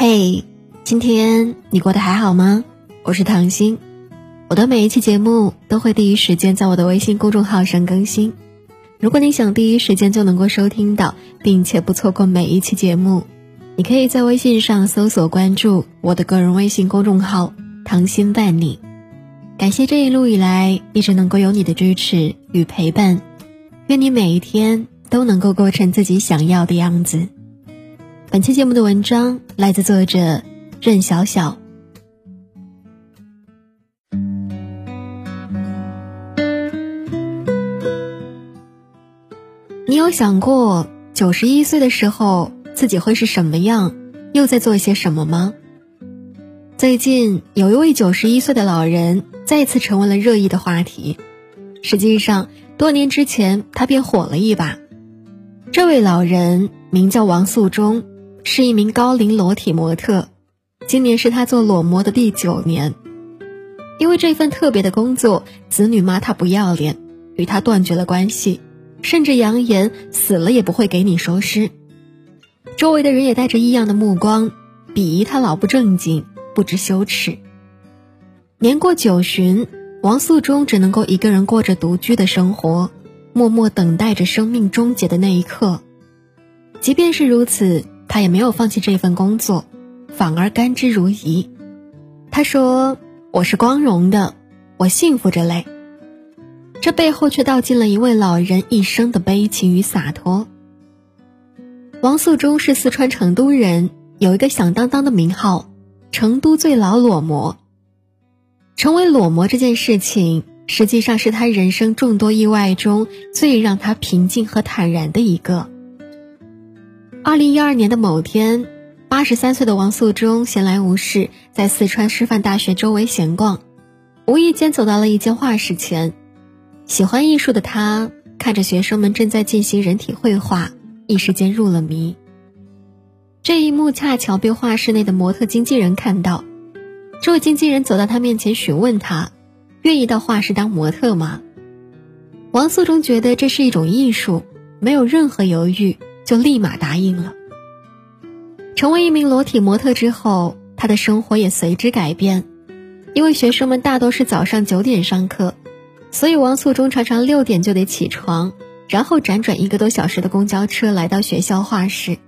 嘿，今天你过得还好吗？我是唐心，我的每一期节目都会第一时间在我的微信公众号上更新。如果你想第一时间就能够收听到，并且不错过每一期节目，你可以在微信上搜索关注我的个人微信公众号“唐心伴你”。感谢这一路以来一直能够有你的支持与陪伴，愿你每一天都能够过成自己想要的样子。本期节目的文章来自作者任小小。你有想过九十一岁的时候自己会是什么样，又在做一些什么吗？最近有一位九十一岁的老人再次成为了热议的话题。实际上，多年之前他便火了一把。这位老人名叫王素忠。是一名高龄裸体模特，今年是他做裸模的第九年。因为这份特别的工作，子女骂他不要脸，与他断绝了关系，甚至扬言死了也不会给你收尸。周围的人也带着异样的目光，鄙夷他老不正经，不知羞耻。年过九旬，王素忠只能够一个人过着独居的生活，默默等待着生命终结的那一刻。即便是如此。他也没有放弃这份工作，反而甘之如饴。他说：“我是光荣的，我幸福着嘞。”这背后却道尽了一位老人一生的悲情与洒脱。王素忠是四川成都人，有一个响当当的名号——成都最老裸模。成为裸模这件事情，实际上是他人生众多意外中最让他平静和坦然的一个。二零一二年的某天，八十三岁的王素忠闲来无事，在四川师范大学周围闲逛，无意间走到了一间画室前。喜欢艺术的他看着学生们正在进行人体绘画，一时间入了迷。这一幕恰巧被画室内的模特经纪人看到，这位经纪人走到他面前询问他：“愿意到画室当模特吗？”王素忠觉得这是一种艺术，没有任何犹豫。就立马答应了。成为一名裸体模特之后，他的生活也随之改变。因为学生们大多是早上九点上课，所以王素忠常常六点就得起床，然后辗转一个多小时的公交车来到学校画室。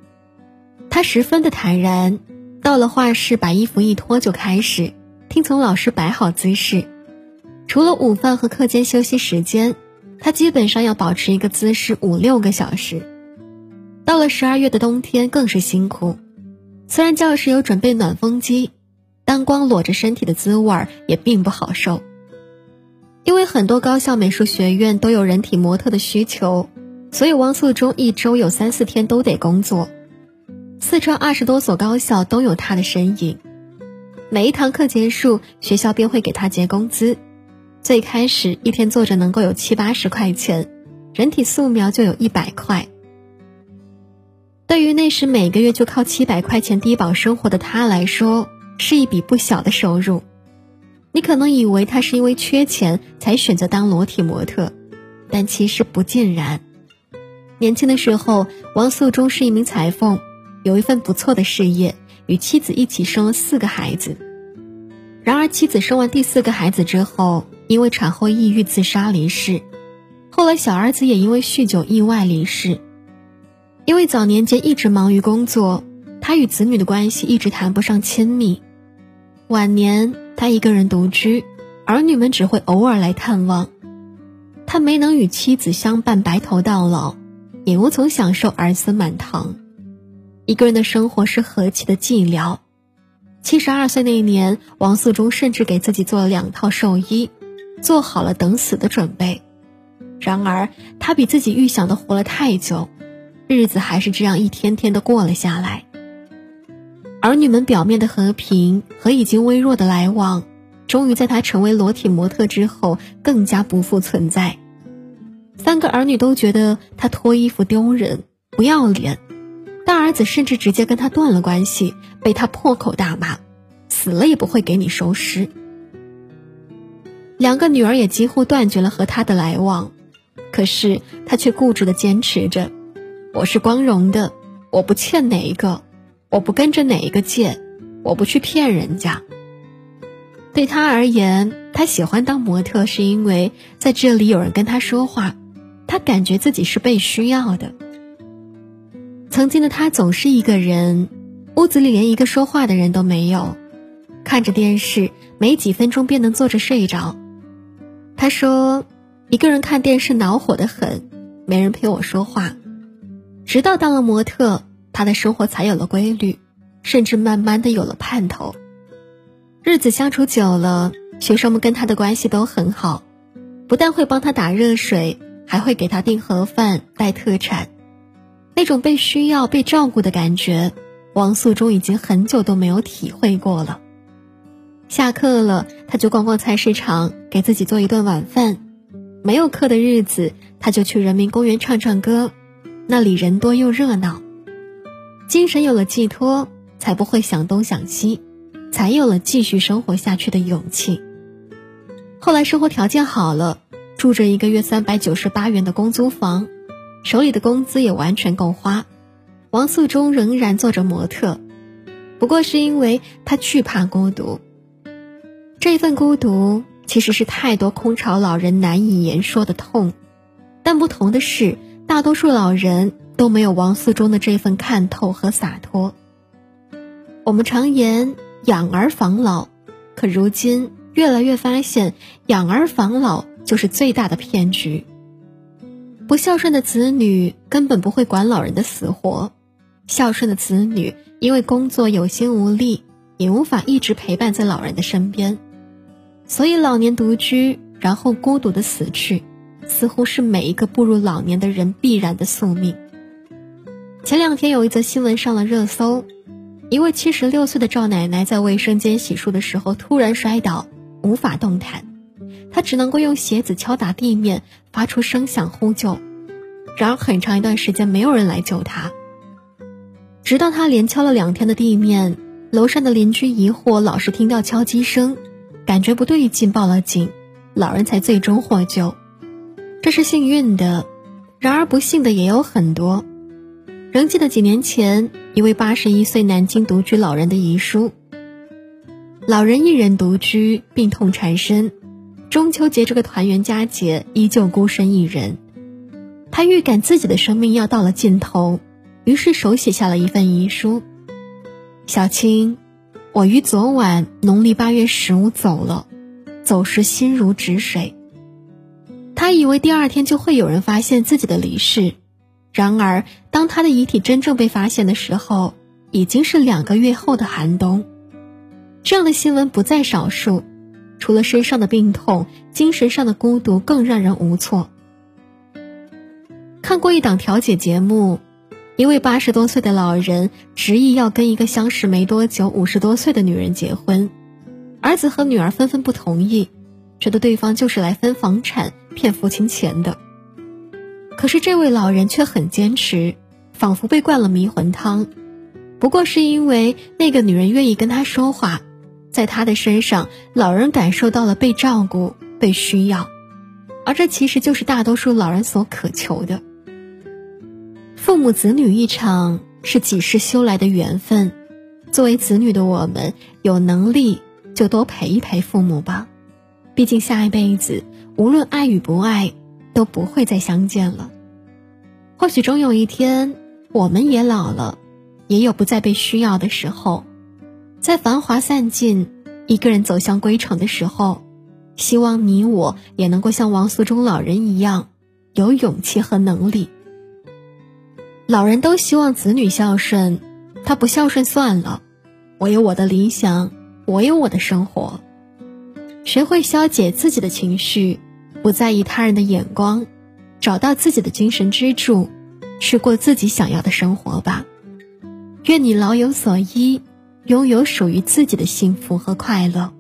他十分的坦然，到了画室把衣服一脱就开始听从老师摆好姿势。除了午饭和课间休息时间，他基本上要保持一个姿势五六个小时。到了十二月的冬天更是辛苦，虽然教室有准备暖风机，但光裸着身体的滋味儿也并不好受。因为很多高校美术学院都有人体模特的需求，所以汪素忠一周有三四天都得工作。四川二十多所高校都有他的身影。每一堂课结束，学校便会给他结工资。最开始一天坐着能够有七八十块钱，人体素描就有一百块。对于那时每个月就靠七百块钱低保生活的他来说，是一笔不小的收入。你可能以为他是因为缺钱才选择当裸体模特，但其实不尽然。年轻的时候，王素忠是一名裁缝，有一份不错的事业，与妻子一起生了四个孩子。然而，妻子生完第四个孩子之后，因为产后抑郁自杀离世。后来，小儿子也因为酗酒意外离世。因为早年间一直忙于工作，他与子女的关系一直谈不上亲密。晚年他一个人独居，儿女们只会偶尔来探望。他没能与妻子相伴白头到老，也无从享受儿孙满堂。一个人的生活是何其的寂寥。七十二岁那年，王素忠甚至给自己做了两套寿衣，做好了等死的准备。然而，他比自己预想的活了太久。日子还是这样一天天的过了下来。儿女们表面的和平和已经微弱的来往，终于在他成为裸体模特之后更加不复存在。三个儿女都觉得他脱衣服丢人、不要脸，大儿子甚至直接跟他断了关系，被他破口大骂，死了也不会给你收尸。两个女儿也几乎断绝了和他的来往，可是他却固执的坚持着。我是光荣的，我不欠哪一个，我不跟着哪一个借，我不去骗人家。对他而言，他喜欢当模特，是因为在这里有人跟他说话，他感觉自己是被需要的。曾经的他总是一个人，屋子里连一个说话的人都没有，看着电视，没几分钟便能坐着睡着。他说：“一个人看电视恼火的很，没人陪我说话。”直到当了模特，他的生活才有了规律，甚至慢慢的有了盼头。日子相处久了，学生们跟他的关系都很好，不但会帮他打热水，还会给他订盒饭、带特产。那种被需要、被照顾的感觉，王素忠已经很久都没有体会过了。下课了，他就逛逛菜市场，给自己做一顿晚饭；没有课的日子，他就去人民公园唱唱歌，那里人多又热闹。精神有了寄托，才不会想东想西。才有了继续生活下去的勇气。后来生活条件好了，住着一个月三百九十八元的公租房，手里的工资也完全够花。王素忠仍然做着模特，不过是因为他惧怕孤独。这份孤独其实是太多空巢老人难以言说的痛，但不同的是，大多数老人都没有王思中的这份看透和洒脱。我们常言。养儿防老，可如今越来越发现，养儿防老就是最大的骗局。不孝顺的子女根本不会管老人的死活，孝顺的子女因为工作有心无力，也无法一直陪伴在老人的身边，所以老年独居，然后孤独的死去，似乎是每一个步入老年的人必然的宿命。前两天有一则新闻上了热搜。一位七十六岁的赵奶奶在卫生间洗漱的时候突然摔倒，无法动弹，她只能够用鞋子敲打地面，发出声响呼救。然而很长一段时间没有人来救她，直到她连敲了两天的地面，楼上的邻居疑惑老是听到敲击声，感觉不对劲，报了警，老人才最终获救。这是幸运的，然而不幸的也有很多。仍记得几年前一位八十一岁南京独居老人的遗书。老人一人独居，病痛缠身，中秋节这个团圆佳节依旧孤身一人。他预感自己的生命要到了尽头，于是手写下了一份遗书：“小青，我于昨晚农历八月十五走了，走时心如止水。”他以为第二天就会有人发现自己的离世。然而，当他的遗体真正被发现的时候，已经是两个月后的寒冬。这样的新闻不在少数，除了身上的病痛，精神上的孤独更让人无措。看过一档调解节目，一位八十多岁的老人执意要跟一个相识没多久、五十多岁的女人结婚，儿子和女儿纷纷不同意，觉得对方就是来分房产、骗父亲钱的。可是这位老人却很坚持，仿佛被灌了迷魂汤。不过是因为那个女人愿意跟他说话，在他的身上，老人感受到了被照顾、被需要，而这其实就是大多数老人所渴求的。父母子女一场，是几世修来的缘分。作为子女的我们，有能力就多陪一陪父母吧，毕竟下一辈子，无论爱与不爱。都不会再相见了。或许终有一天，我们也老了，也有不再被需要的时候。在繁华散尽，一个人走向归程的时候，希望你我也能够像王素忠老人一样，有勇气和能力。老人都希望子女孝顺，他不孝顺算了。我有我的理想，我有我的生活。学会消解自己的情绪。不在意他人的眼光，找到自己的精神支柱，去过自己想要的生活吧。愿你老有所依，拥有属于自己的幸福和快乐。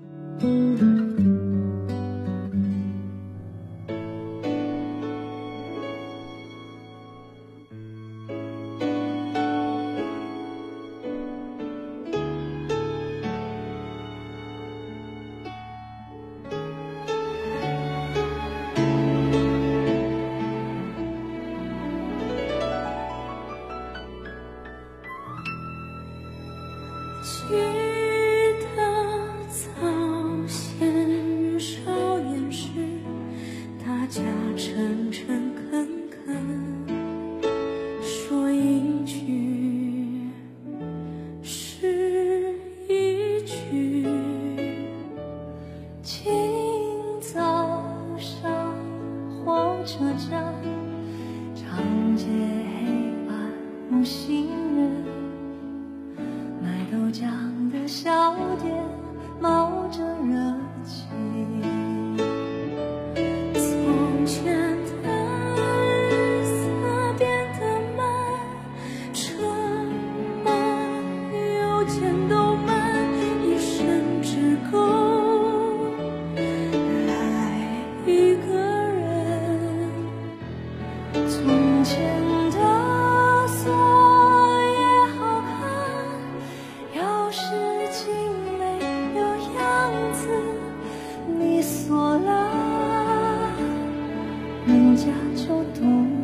错了人家就懂。